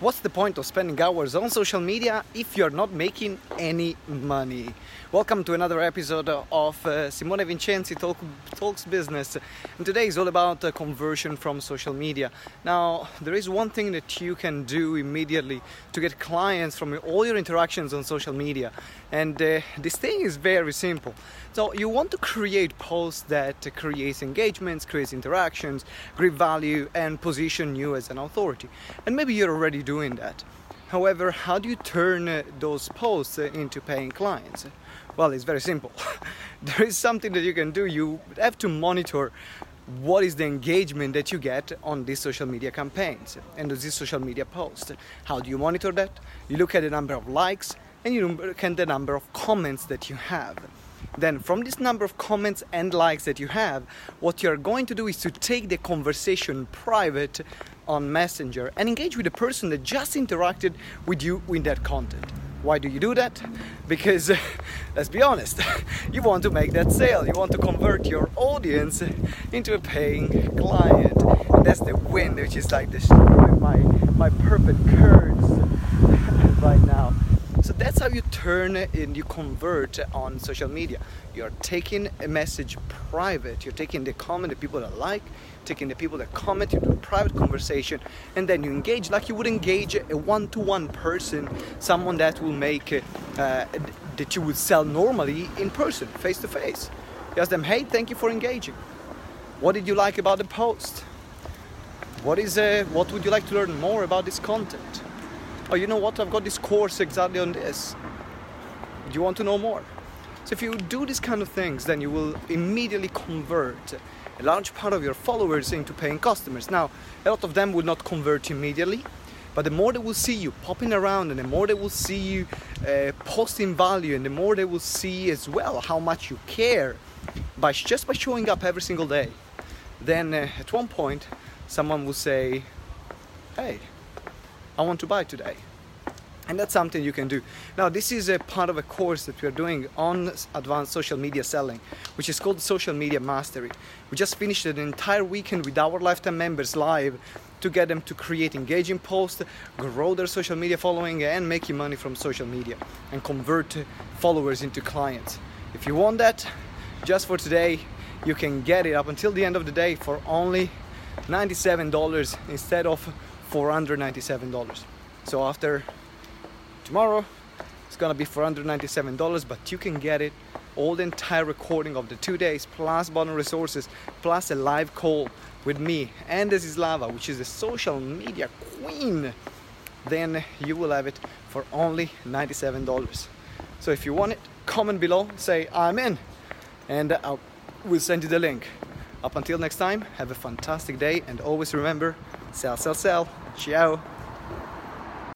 What's the point of spending hours on social media if you're not making any money? Welcome to another episode of uh, Simone Vincenzi Talk, Talks Business. And today is all about uh, conversion from social media. Now, there is one thing that you can do immediately to get clients from all your interactions on social media. And uh, this thing is very simple. So, you want to create posts that create engagements, create interactions, create value, and position you as an authority. And maybe you're already doing that. However, how do you turn uh, those posts uh, into paying clients? Well, it's very simple. there is something that you can do. You have to monitor what is the engagement that you get on these social media campaigns and these social media posts. How do you monitor that? You look at the number of likes and you look at the number of comments that you have. Then, from this number of comments and likes that you have, what you're going to do is to take the conversation private on Messenger and engage with the person that just interacted with you in that content. Why do you do that? Because, let's be honest, you want to make that sale. You want to convert your audience into a paying client. And that's the win, which is like destroying my, my perfect curves right now. So that's how you turn and you convert on social media. You're taking a message private. You're taking the comment the people that like, taking the people that comment into a private conversation, and then you engage like you would engage a one-to-one person, someone that will make uh, that you would sell normally in person, face to face. You ask them, "Hey, thank you for engaging. What did you like about the post? What is uh, what would you like to learn more about this content?" Oh, you know what, I've got this course exactly on this. Do you want to know more? So if you do these kind of things, then you will immediately convert a large part of your followers into paying customers. Now, a lot of them will not convert immediately, but the more they will see you popping around and the more they will see you uh, posting value and the more they will see as well how much you care by just by showing up every single day, then uh, at one point someone will say, hey, I want to buy today. And that's something you can do. Now, this is a part of a course that we are doing on advanced social media selling, which is called Social Media Mastery. We just finished an entire weekend with our lifetime members live to get them to create engaging posts, grow their social media following, and making money from social media and convert followers into clients. If you want that, just for today, you can get it up until the end of the day for only $97 instead of $497. So after tomorrow, it's gonna be $497, but you can get it all the entire recording of the two days, plus bonus resources, plus a live call with me and Desislava, which is a social media queen. Then you will have it for only $97. So if you want it, comment below, say I'm in, and I will send you the link. Up until next time, have a fantastic day, and always remember sell, sell, sell. Ciao.